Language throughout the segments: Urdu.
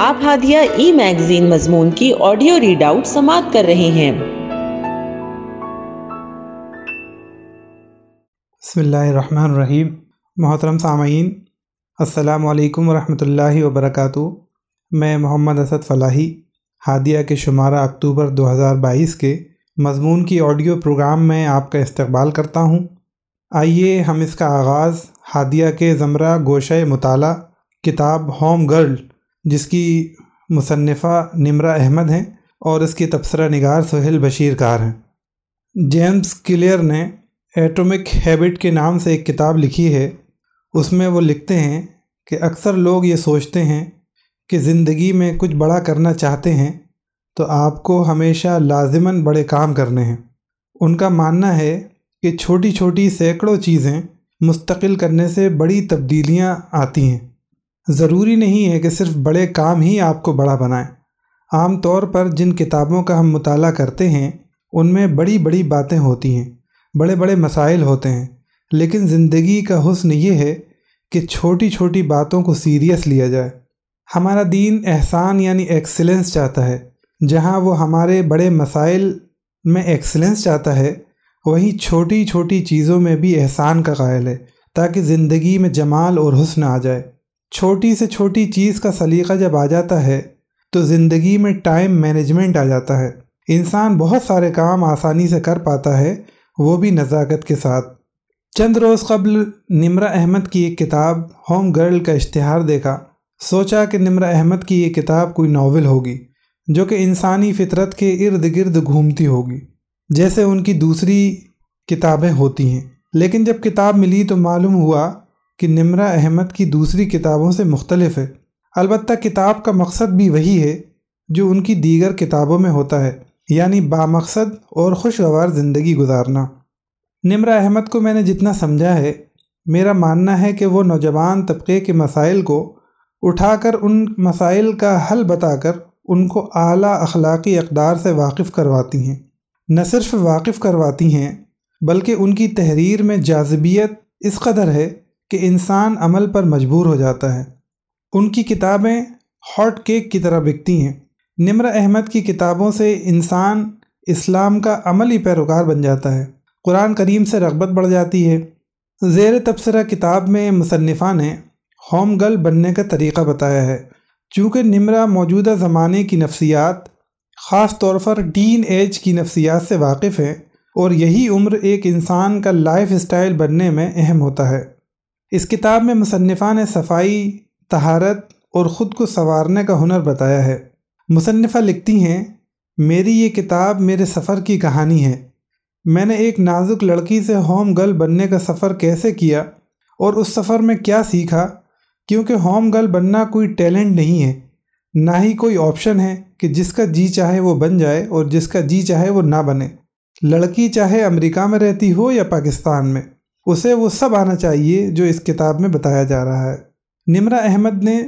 آپ ہادیہ ای میگزین مضمون کی آڈیو ریڈ آؤٹ سماعت کر رہے ہیں۔ بسم اللہ الرحمن الرحیم۔ محترم سامعین، السلام علیکم ورحمۃ اللہ وبرکاتہ۔ میں محمد اسد فلاحی، ہادیہ کے شمارہ اکتوبر دو ہزار بائیس کے مضمون کی آڈیو پروگرام میں آپ کا استقبال کرتا ہوں۔ آئیے ہم اس کا آغاز ہادیہ کے زمرہ گوشہ مطالعہ، کتاب ہوم گرل جس کی مصنفہ نمرہ احمد ہیں اور اس کی تبصرہ نگار سہیل بشیر کار ہیں۔ جیمز کلیئر نے ایٹومک ہیبٹ کے نام سے ایک کتاب لکھی ہے۔ اس میں وہ لکھتے ہیں کہ اکثر لوگ یہ سوچتے ہیں کہ زندگی میں کچھ بڑا کرنا چاہتے ہیں تو آپ کو ہمیشہ لازماً بڑے کام کرنے ہیں۔ ان کا ماننا ہے کہ چھوٹی چھوٹی سینکڑوں چیزیں مستقل کرنے سے بڑی تبدیلیاں آتی ہیں۔ ضروری نہیں ہے کہ صرف بڑے کام ہی آپ کو بڑا بنائیں۔ عام طور پر جن کتابوں کا ہم مطالعہ کرتے ہیں، ان میں بڑی بڑی باتیں ہوتی ہیں، بڑے بڑے مسائل ہوتے ہیں۔ لیکن زندگی کا حسن یہ ہے کہ چھوٹی چھوٹی باتوں کو سیریس لیا جائے۔ ہمارا دین احسان یعنی ایکسلنس چاہتا ہے۔ جہاں وہ ہمارے بڑے مسائل میں ایکسلنس چاہتا ہے، وہیں چھوٹی چھوٹی چیزوں میں بھی احسان کا قائل ہے، تاکہ زندگی میں جمال اور حسن آ جائے۔ چھوٹی سے چھوٹی چیز کا سلیقہ جب آ جاتا ہے، تو زندگی میں ٹائم مینجمنٹ آ جاتا ہے۔ انسان بہت سارے کام آسانی سے کر پاتا ہے، وہ بھی نزاکت کے ساتھ۔ چند روز قبل نمرہ احمد کی ایک کتاب ہوم گرل کا اشتہار دیکھا۔ سوچا کہ نمرہ احمد کی یہ کتاب کوئی ناول ہوگی، جو کہ انسانی فطرت کے ارد گرد گھومتی ہوگی، جیسے ان کی دوسری کتابیں ہوتی ہیں۔ لیکن جب کتاب ملی تو معلوم ہوا کہ نمرہ احمد کی دوسری کتابوں سے مختلف ہے۔ البتہ کتاب کا مقصد بھی وہی ہے جو ان کی دیگر کتابوں میں ہوتا ہے یعنی بامقصد اور خوشگوار زندگی گزارنا۔ نمرہ احمد کو میں نے جتنا سمجھا ہے، میرا ماننا ہے کہ وہ نوجوان طبقے کے مسائل کو اٹھا کر ان مسائل کا حل بتا کر ان کو اعلیٰ اخلاقی اقدار سے واقف کرواتی ہیں۔ نہ صرف واقف کرواتی ہیں، بلکہ ان کی تحریر میں جاذبیت اس قدر ہے کہ انسان عمل پر مجبور ہو جاتا ہے۔ ان کی کتابیں ہاٹ کیک کی طرح بکتی ہیں۔ نمرہ احمد کی کتابوں سے انسان اسلام کا عملی پیروکار بن جاتا ہے۔ قرآن کریم سے رغبت بڑھ جاتی ہے۔ زیر تبصرہ کتاب میں مصنفہ نے ہوم گرل بننے کا طریقہ بتایا ہے۔ چونکہ نمرہ موجودہ زمانے کی نفسیات، خاص طور پر ٹین ایج کی نفسیات سے واقف ہے اور یہی عمر ایک انسان کا لائف اسٹائل بننے میں اہم ہوتا ہے۔ اس کتاب میں مصنفہ نے صفائی تہارت اور خود کو سنوارنے کا ہنر بتایا ہے۔ مصنفہ لکھتی ہیں، میری یہ کتاب میرے سفر کی کہانی ہے۔ میں نے ایک نازک لڑکی سے ہوم گرل بننے کا سفر کیسے کیا اور اس سفر میں کیا سیکھا؟ کیونکہ ہوم گرل بننا کوئی ٹیلنٹ نہیں ہے۔ نہ ہی کوئی آپشن ہے کہ جس کا جی چاہے وہ بن جائے اور جس کا جی چاہے وہ نہ بنے۔ لڑکی چاہے امریکہ میں رہتی ہو یا پاکستان میں۔ اسے وہ سب آنا چاہیے جو اس کتاب میں بتایا جا رہا ہے۔ نمرہ احمد نے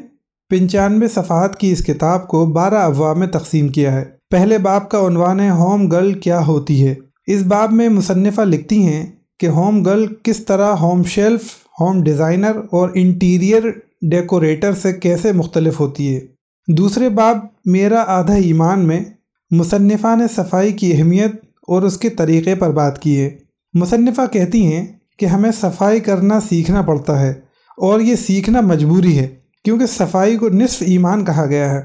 پنچانوے صفحات کی اس کتاب کو بارہ ابواب میں تقسیم کیا ہے۔ پہلے باب کا عنوان ہے ہوم گرل کیا ہوتی ہے۔ اس باب میں مصنفہ لکھتی ہیں کہ ہوم گرل کس طرح ہوم شیلف، ہوم ڈیزائنر اور انٹیریئر ڈیکوریٹر سے کیسے مختلف ہوتی ہے۔ دوسرے باب میرا آدھا ایمان میں مصنفہ نے صفائی کی اہمیت اور اس کے طریقے پر بات کی ہے۔ مصنفہ کہتی ہیں کہ ہمیں صفائی کرنا سیکھنا پڑتا ہے اور یہ سیکھنا مجبوری ہے کیونکہ صفائی کو نصف ایمان کہا گیا ہے۔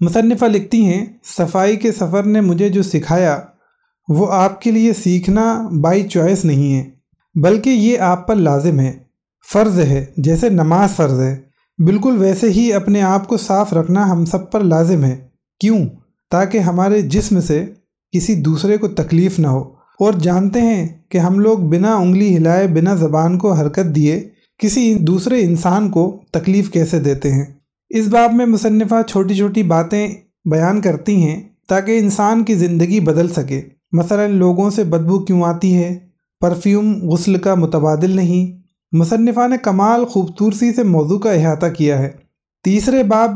مصنفہ لکھتی ہیں، صفائی کے سفر نے مجھے جو سکھایا، وہ آپ کے لیے سیکھنا بائی چوائس نہیں ہے، بلکہ یہ آپ پر لازم ہے۔ فرض ہے، جیسے نماز فرض ہے، بالکل ویسے ہی اپنے آپ کو صاف رکھنا ہم سب پر لازم ہے۔ کیوں؟ تاکہ ہمارے جسم سے کسی دوسرے کو تکلیف نہ ہو۔ اور جانتے ہیں کہ ہم لوگ بنا انگلی ہلائے بنا زبان کو حرکت دیے کسی دوسرے انسان کو تکلیف کیسے دیتے ہیں؟ اس باب میں مصنفہ چھوٹی چھوٹی باتیں بیان کرتی ہیں تاکہ انسان کی زندگی بدل سکے۔ مثلا لوگوں سے بدبو کیوں آتی ہے؟ پرفیوم غسل کا متبادل نہیں۔ مصنفہ نے کمال خوبصورتی سے موضوع کا احاطہ کیا ہے۔ تیسرے باب،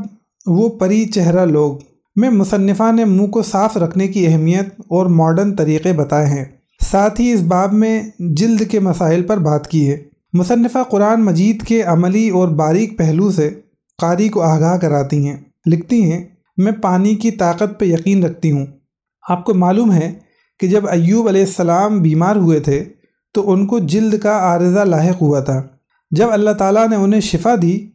وہ پری چہرہ لوگ۔ میں مصنفہ نے منہ کو صاف رکھنے کی اہمیت اور ماڈرن طریقے بتائے ہیں۔ ساتھ ہی اس باب میں جلد کے مسائل پر بات کی ہے۔ مصنفہ قرآن مجید کے عملی اور باریک پہلو سے قاری کو آگاہ کراتی ہیں، لکھتی ہیں، میں پانی کی طاقت پہ یقین رکھتی ہوں۔ آپ کو معلوم ہے کہ جب ایوب علیہ السلام بیمار ہوئے تھے تو ان کو جلد کا عارضہ لاحق ہوا تھا۔ جب اللہ تعالیٰ نے انہیں شفا دی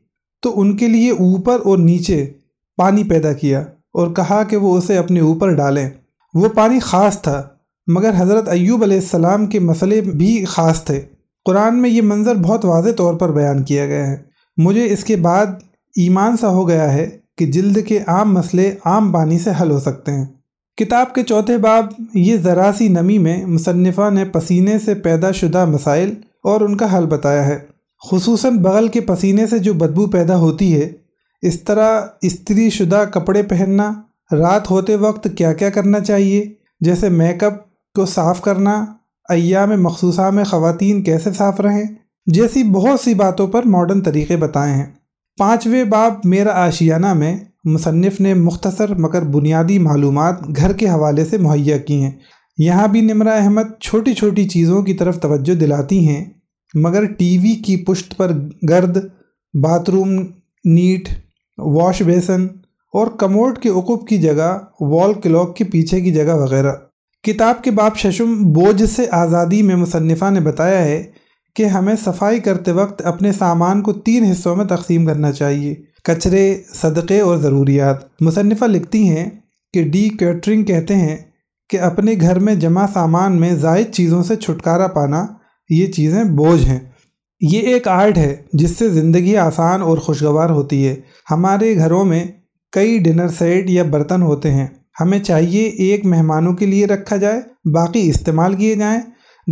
تو ان کے لیے اوپر اور نیچے پانی پیدا کیا اور کہا کہ وہ اسے اپنے اوپر ڈالیں۔ وہ پانی خاص تھا۔ مگر حضرت ایوب علیہ السلام کے مسئلے بھی خاص تھے۔ قرآن میں یہ منظر بہت واضح طور پر بیان کیا گیا ہے مجھے اس کے بعد ایمان سا ہو گیا ہے کہ جلد کے عام مسئلے عام پانی سے حل ہو سکتے ہیں۔ کتاب کے چوتھے باب یہ ذرا سی نمی میں مصنفہ نے پسینے سے پیدا شدہ مسائل اور ان کا حل بتایا ہے۔ خصوصاً بغل کے پسینے سے جو بدبو پیدا ہوتی ہے، اس طرح استری شدہ کپڑے پہننا، رات ہوتے وقت کیا کیا کرنا چاہیے، جیسے میک اپ کو صاف کرنا، ایام مخصوصہ میں خواتین کیسے صاف رہیں، جیسی بہت سی باتوں پر ماڈرن طریقے بتائے ہیں۔ پانچویں باب میرا آشیانہ میں مصنف نے مختصر مگر بنیادی معلومات گھر کے حوالے سے مہیا کی ہیں۔ یہاں بھی نمرہ احمد چھوٹی چھوٹی چیزوں کی طرف توجہ دلاتی ہیں، مگر ٹی وی کی پشت پر گرد، bathroom net, wash basin اور کموڈ کے عقب کی جگہ، وال کلاک کے پیچھے کی جگہ وغیرہ۔ کتاب کے باب ششم بوجھ سے آزادی میں مصنفہ نے بتایا ہے کہ ہمیں صفائی کرتے وقت اپنے سامان کو تین حصوں میں تقسیم کرنا چاہیے، کچرے، صدقے اور ضروریات۔ مصنفہ لکھتی ہیں کہ ڈی کیٹرنگ کہتے ہیں کہ اپنے گھر میں جمع سامان میں زائد چیزوں سے چھٹکارا پانا، یہ چیزیں بوجھ ہیں۔ یہ ایک آرٹ ہے جس سے زندگی آسان اور خوشگوار ہوتی ہے۔ ہمارے گھروں میں کئی ڈنر سیٹ یا برتن ہوتے ہیں۔ ہمیں چاہیے ایک مہمانوں کے لیے رکھا جائے، باقی استعمال کیے جائیں۔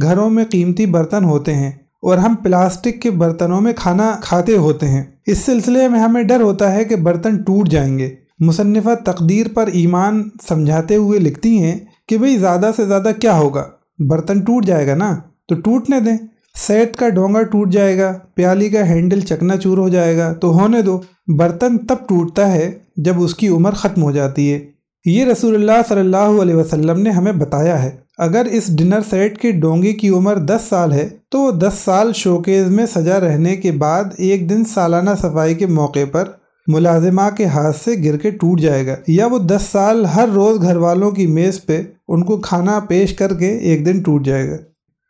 گھروں میں قیمتی برتن ہوتے ہیں اور ہم پلاسٹک کے برتنوں میں کھانا کھاتے ہوتے ہیں۔ اس سلسلے میں ہمیں ڈر ہوتا ہے کہ برتن ٹوٹ جائیں گے۔ مصنفہ تقدیر پر ایمان سمجھاتے ہوئے لکھتی ہیں کہ بھئی زیادہ سے زیادہ کیا ہوگا؟ برتن ٹوٹ جائے گا نا؟ تو ٹوٹنے دیں۔ سیٹ کا ڈونگا ٹوٹ جائے گا، پیالی کا ہینڈل چکنا چور ہو جائے گا۔ تو ہونے دو، برتن تب ٹوٹتا ہے جب اس کی عمر ختم ہو جاتی ہے۔ یہ رسول اللہ صلی اللہ علیہ وسلم نے ہمیں بتایا ہے۔ اگر اس ڈنر سیٹ کے ڈونگے کی عمر دس سال ہے، تو وہ دس سال شوکیز میں سجا رہنے کے بعد ایک دن سالانہ صفائی کے موقع پر ملازمہ کے ہاتھ سے گر کے ٹوٹ جائے گا یا وہ دس سال ہر روز گھر والوں کی میز پہ ان کو کھانا پیش کر کے ایک دن ٹوٹ جائے گا۔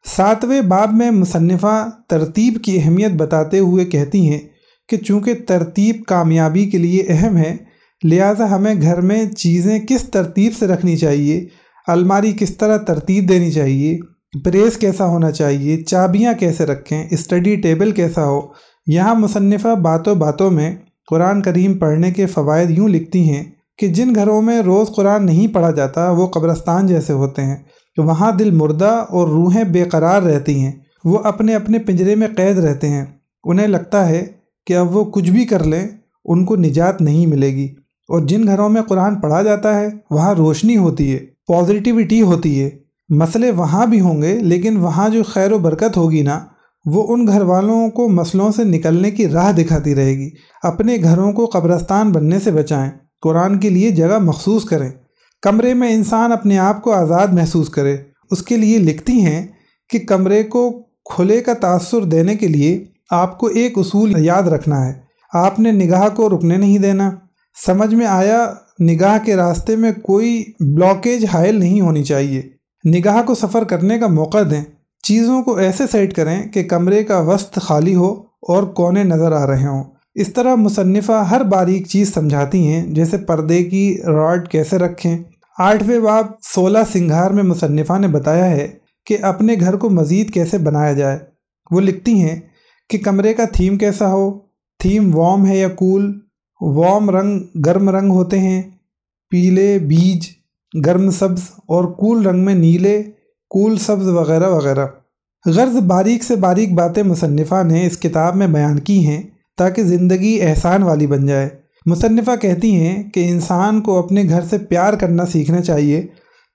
ساتویں باب میں مصنفہ ترتیب کی اہمیت بتاتے ہوئے کہتی ہیں کہ چونکہ ترتیب کامیابی کے لیے اہم ہے لہٰذا ہمیں گھر میں چیزیں کس ترتیب سے رکھنی چاہیے؟ الماری کس طرح ترتیب دینی چاہیے؟ پریس کیسا ہونا چاہیے؟ چابیاں کیسے رکھیں؟ اسٹڈی ٹیبل کیسا ہو؟ یہاں مصنفہ باتوں باتوں میں قرآن کریم پڑھنے کے فوائد یوں لکھتی ہیں کہ جن گھروں میں روز قرآن نہیں پڑھا جاتا، وہ قبرستان جیسے ہوتے ہیں۔ وہاں دل مردہ اور روحیں بے قرار رہتی ہیں۔ وہ اپنے اپنے پنجرے میں قید رہتے ہیں۔ انہیں لگتا ہے کہ اب وہ کچھ بھی کر لیں، ان کو نجات نہیں ملے گی۔ اور جن گھروں میں قرآن پڑھا جاتا ہے، وہاں روشنی ہوتی ہے پازیٹیوٹی ہوتی ہے۔ مسئلے وہاں بھی ہوں گے، لیکن وہاں جو خیر و برکت ہوگی نا، وہ ان گھر والوں کو مسئلوں سے نکلنے کی راہ دکھاتی رہے گی۔ اپنے گھروں کو قبرستان بننے سے بچائیں، قرآن کے لیے جگہ مخصوص کریں۔ کمرے میں انسان اپنے آپ کو آزاد محسوس کرے۔ اس کے لیے لکھتی ہیں کہ کمرے کو کھلے کا تاثر دینے کے لیے آپ کو ایک اصول یاد رکھنا ہے۔ آپ نے نگاہ کو رکنے نہیں دینا۔ سمجھ میں آیا، نگاہ کے راستے میں کوئی بلاکیج حائل نہیں ہونی چاہیے۔ نگاہ کو سفر کرنے کا موقع دیں۔ چیزوں کو ایسے سیٹ کریں کہ کمرے کا وسط خالی ہو اور کونے نظر آ رہے ہوں۔ اس طرح مصنفہ ہر باریک چیز سمجھاتی ہیں، جیسے پردے کی راڈ کیسے رکھیں۔ آٹھویں باب سولہ سنگھار میں مصنفہ نے بتایا ہے کہ اپنے گھر کو مزید کیسے بنایا جائے۔ وہ لکھتی ہیں کہ کمرے کا تھیم کیسا ہو؟ تھیم وارم ہے یا کول؟ وارم رنگ، گرم رنگ ہوتے ہیں، پیلے بیج، گرم سبز اور کول رنگ میں نیلے، کول سبز وغیرہ وغیرہ۔ غرض باریک سے باریک باتیں مصنفہ نے اس کتاب میں بیان کی ہیں تاکہ زندگی احسان والی بن جائے۔ مصنفہ کہتی ہیں کہ انسان کو اپنے گھر سے پیار کرنا سیکھنا چاہیے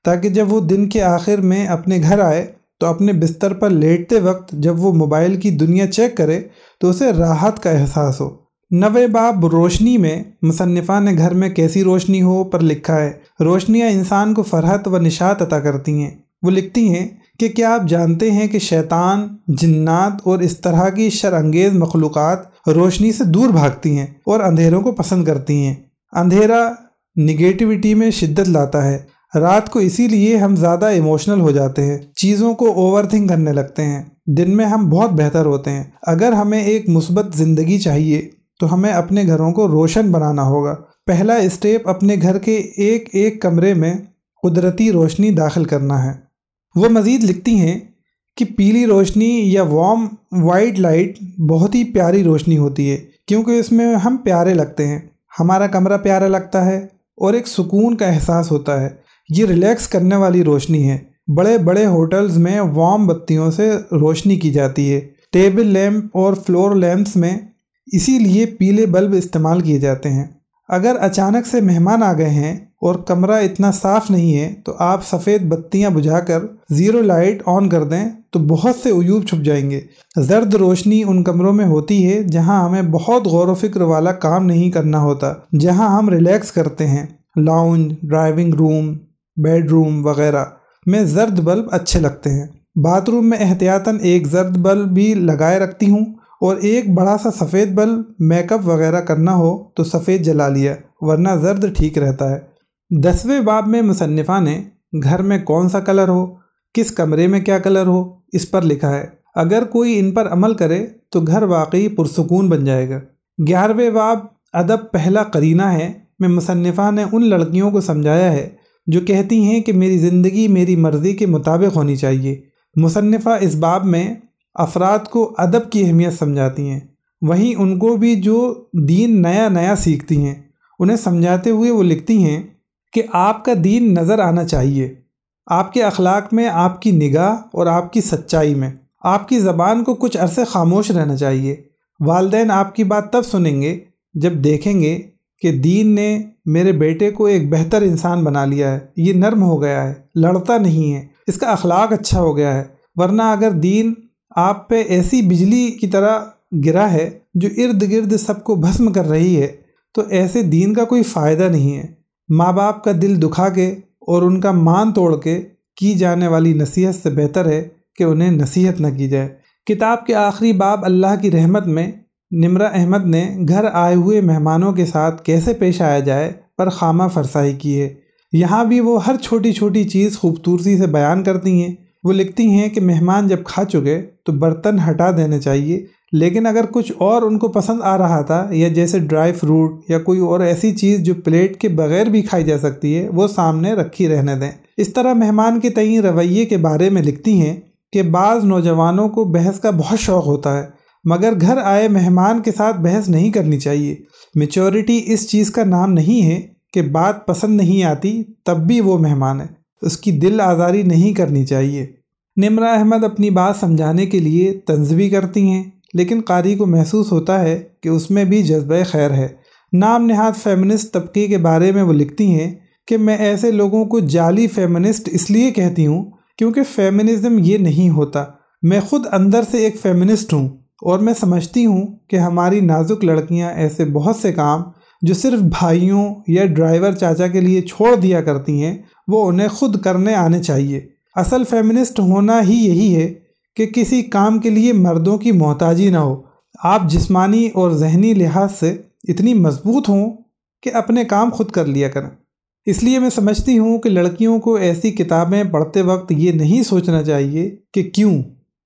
تاکہ جب وہ دن کے آخر میں اپنے گھر آئے تو اپنے بستر پر لیٹتے وقت جب وہ موبائل کی دنیا چیک کرے تو اسے راحت کا احساس ہو۔ نوے باب روشنی میں مصنفہ نے گھر میں کیسی روشنی ہو پر لکھا ہے۔ روشنیاں انسان کو فرحت و نشاط عطا کرتی ہیں۔ وہ لکھتی ہیں کہ کیا آپ جانتے ہیں کہ شیطان، جنات اور اس طرح کی شر انگیز مخلوقات روشنی سے دور بھاگتی ہیں اور اندھیروں کو پسند کرتی ہیں۔ اندھیرا نگیٹیوٹی میں شدت لاتا ہے۔ رات کو اسی لیے ہم زیادہ ایموشنل ہو جاتے ہیں۔ چیزوں کو اوور تھنک کرنے لگتے ہیں۔ دن میں ہم بہت بہتر ہوتے ہیں۔ اگر ہمیں ایک مثبت زندگی چاہیے تو ہمیں اپنے گھروں کو روشن بنانا ہوگا۔ پہلا اسٹیپ اپنے گھر کے ایک ایک کمرے میں قدرتی روشنی داخل کرنا ہے۔ وہ مزید لکھتی ہیں کہ پیلی روشنی یا وارم وائٹ لائٹ بہت ہی پیاری روشنی ہوتی ہے، کیونکہ اس میں ہم پیارے لگتے ہیں۔ ہمارا کمرہ پیارا لگتا ہے اور ایک سکون کا احساس ہوتا ہے۔ یہ ریلیکس کرنے والی روشنی ہے۔ بڑے بڑے ہوٹلز میں وارم بتیوں سے روشنی کی جاتی ہے۔ ٹیبل لیمپ اور فلور لیمپس میں اسی لیے پیلے بلب استعمال کیے جاتے ہیں۔ اگر اچانک سے مہمان آ گئے ہیں اور کمرہ اتنا صاف نہیں ہے تو آپ سفید بتیاں بجھا کر زیرو لائٹ آن کر دیں تو بہت سے عیوب چھپ جائیں گے۔ زرد روشنی ان کمروں میں ہوتی ہے جہاں ہمیں بہت غور و فکر والا کام نہیں کرنا ہوتا، جہاں ہم ریلیکس کرتے ہیں۔ Lounge, driving room, bed room وغیرہ میں زرد بلب اچھے لگتے ہیں۔ باتھ روم میں احتیاطاً ایک زرد بلب بھی لگائے رکھتی ہوں۔ اور ایک بڑا سا سفید بلب میک اپ وغیرہ کرنا ہو تو سفید جلا لیا، ورنہ زرد ٹھیک رہتا ہے۔ دسویں باب میں مصنفہ نے گھر میں کون سا کلر ہو، کس کمرے میں کیا کلر ہو، اس پر لکھا ہے، اگر کوئی ان پر عمل کرے تو گھر واقعی پرسکون بن جائے گا۔ گیارہویں باب ادب پہلا قرینہ ہے، میں مصنفہ نے ان لڑکیوں کو سمجھایا ہے جو کہتی ہیں کہ میری زندگی میری مرضی کے مطابق ہونی چاہیے۔ مصنفہ اس باب میں افراد کو ادب کی اہمیت سمجھاتی ہیں۔ وہیں ان کو بھی جو دین نیا نیا سیکھتی ہیں، انہیں سمجھاتے ہوئے وہ لکھتی ہیں کہ آپ کا دین نظر آنا چاہیے۔ آپ کے اخلاق میں، آپ کی نگاہ اور آپ کی سچائی میں۔ آپ کی زبان کو کچھ عرصے خاموش رہنا چاہیے۔ والدین آپ کی بات تب سنیں گے جب دیکھیں گے کہ دین نے میرے بیٹے کو ایک بہتر انسان بنا لیا ہے۔ یہ نرم ہو گیا ہے، لڑتا نہیں ہے۔ اس کا اخلاق اچھا ہو گیا ہے۔ ورنہ اگر دین آپ پہ ایسی بجلی کی طرح گرا ہے جو ارد گرد سب کو بھسم کر رہی ہے، تو ایسے دین کا کوئی فائدہ نہیں ہے۔ ماں باپ کا دل دکھا کے اور ان کا مان توڑ کے کی جانے والی نصیحت سے بہتر ہے کہ انہیں نصیحت نہ کی جائے۔ کتاب کے آخری باب اللہ کی رحمت میں نمرہ احمد نے گھر آئے ہوئے مہمانوں کے ساتھ کیسے پیش آیا جائے پر خامہ فرسائی کی ہے۔ یہاں بھی وہ ہر چھوٹی چھوٹی چیز خوبصورتی سے بیان کرتی ہیں۔ وہ لکھتی ہیں کہ مہمان جب کھا چکے تو برتن ہٹا دینے چاہیے، لیکن اگر کچھ اور ان کو پسند آ رہا تھا، یا جیسے ڈرائی فروٹ یا کوئی اور ایسی چیز جو پلیٹ کے بغیر بھی کھائی جا سکتی ہے، وہ سامنے رکھی رہنے دیں۔ اس طرح مہمان کے تئیں رویے کے بارے میں لکھتی ہیں کہ بعض نوجوانوں کو بحث کا بہت شوق ہوتا ہے، مگر گھر آئے مہمان کے ساتھ بحث نہیں کرنی چاہیے۔ میچورٹی اس چیز کا نام نہیں ہے کہ بات پسند نہیں آتی تب بھی وہ مہمان ہے اس کی دل آزاری نہیں کرنی چاہیے۔ نمرہ احمد اپنی بات سمجھانے کے لیے تنظوی کرتی ہیں، لیکن قاری کو محسوس ہوتا ہے کہ اس میں بھی جذبہ خیر ہے۔ نام نہاد فیمنسٹ طبقے کے بارے میں وہ لکھتی ہیں کہ میں ایسے لوگوں کو جعلی فیمنسٹ اس لیے کہتی ہوں کیونکہ فیمنزم یہ نہیں ہوتا۔ میں خود اندر سے ایک فیمنسٹ ہوں اور میں سمجھتی ہوں کہ ہماری نازک لڑکیاں ایسے بہت سے کام جو صرف بھائیوں یا ڈرائیور چاچا کے لیے چھوڑ دیا کرتی ہیں، وہ انہیں خود کرنے آنے چاہیے۔ اصل فیمنسٹ ہونا ہی یہی ہے کہ کسی کام کے لیے مردوں کی محتاجی نہ ہو۔ آپ جسمانی اور ذہنی لحاظ سے اتنی مضبوط ہوں کہ اپنے کام خود کر لیا کریں۔ اس لیے میں سمجھتی ہوں کہ لڑکیوں کو ایسی کتابیں پڑھتے وقت یہ نہیں سوچنا چاہیے کہ کیوں؟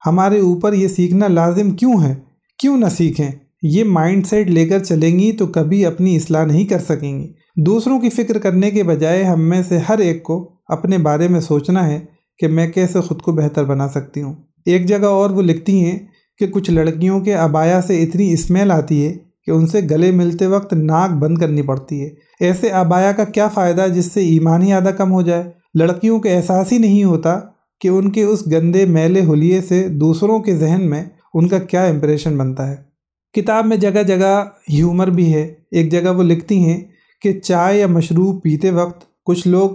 ہمارے اوپر یہ سیکھنا لازم کیوں ہے؟ کیوں نہ سیکھیں؟ یہ مائنڈ سیٹ لے کر چلیں گی تو کبھی اپنی اصلاح نہیں کر سکیں گی۔ دوسروں کی فکر کرنے کے بجائے ہم میں سے ہر ایک کو اپنے بارے میں سوچنا ہے کہ میں کیسے خود کو بہتر بنا سکتی ہوں۔ ایک جگہ اور وہ لکھتی ہیں کہ کچھ لڑکیوں کے ابایا سے اتنی اسمیل آتی ہے کہ ان سے گلے ملتے وقت ناک بند کرنی پڑتی ہے۔ ایسے ابایا کا کیا فائدہ جس سے ایمان ہی آدھا کم ہو جائے؟ لڑکیوں کے احساس ہی نہیں ہوتا کہ ان کے اس گندے میلے حلیے سے دوسروں کے ذہن میں ان کا کیا امپریشن بنتا ہے۔ کتاب میں جگہ جگہ ہیومر بھی ہے۔ ایک جگہ وہ لکھتی ہیں کہ چائے یا مشروب پیتے وقت کچھ لوگ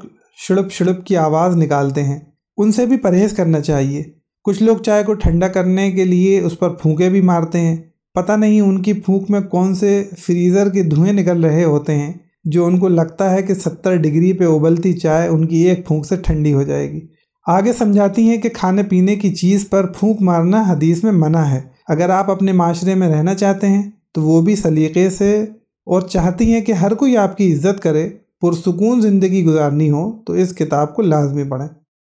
شڑپ شڑپ کی آواز نکالتے ہیں۔ ان سے بھی پرہیز کرنا چاہیے۔ کچھ لوگ چائے کو ٹھنڈا کرنے کے لیے اس پر پھونکے بھی مارتے ہیں۔ پتہ نہیں ان کی پھونک میں کون سے فریزر کے دھوئیں نکل رہے ہوتے ہیں، جو ان کو لگتا ہے کہ ستر ڈگری پہ ابلتی چائے ان کی ایک پھونک سے ٹھنڈی ہو جائے گی۔ آگے سمجھاتی ہیں کہ کھانے پینے کی چیز پر پھونک مارنا حدیث میں منع ہے۔ اگر آپ اپنے معاشرے میں رہنا چاہتے ہیں، تو وہ بھی سلیقے سے اور چاہتی ہیں کہ ہر کوئی آپ کی عزت کرے، پرسکون زندگی گزارنی ہو، تو اس کتاب کو لازمی پڑھیں۔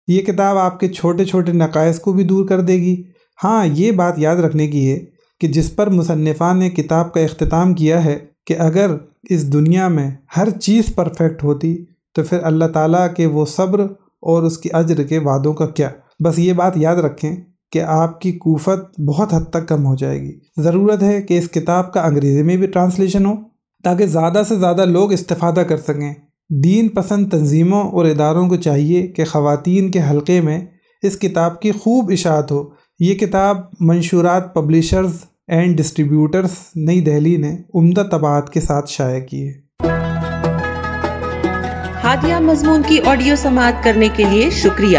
یہ کتاب آپ کے چھوٹے چھوٹے نقائص کو بھی دور کر دے گی۔ ہاں یہ بات یاد رکھنے کی ہے کہ جس پر مصنفان نے کتاب کا اختتام کیا ہے کہ اگر اس دنیا میں ہر چیز پرفیکٹ ہوتی، تو پھر اللہ تعالیٰ کے وہ صبر اور اس کی اجر کے وعدوں کا کیا؟ بس یہ بات یاد رکھیں کہ آپ کی کوفت بہت حد تک کم ہو جائے گی۔ ضرورت ہے کہ اس کتاب کا انگریزی میں بھی ٹرانسلیشن ہو تاکہ زیادہ سے زیادہ لوگ استفادہ کر سکیں۔ دین پسند تنظیموں اور اداروں کو چاہیے کہ خواتین کے حلقے میں اس کتاب کی خوب اشاعت ہو۔ یہ کتاب منشورات پبلیشرز اینڈ ڈسٹریبیوٹرز نئی دہلی نے عمدہ طباعت کے ساتھ شائع کی ہے۔ ہادیہ مضمون کی آڈیو سماعت کرنے کے لیے شکریہ۔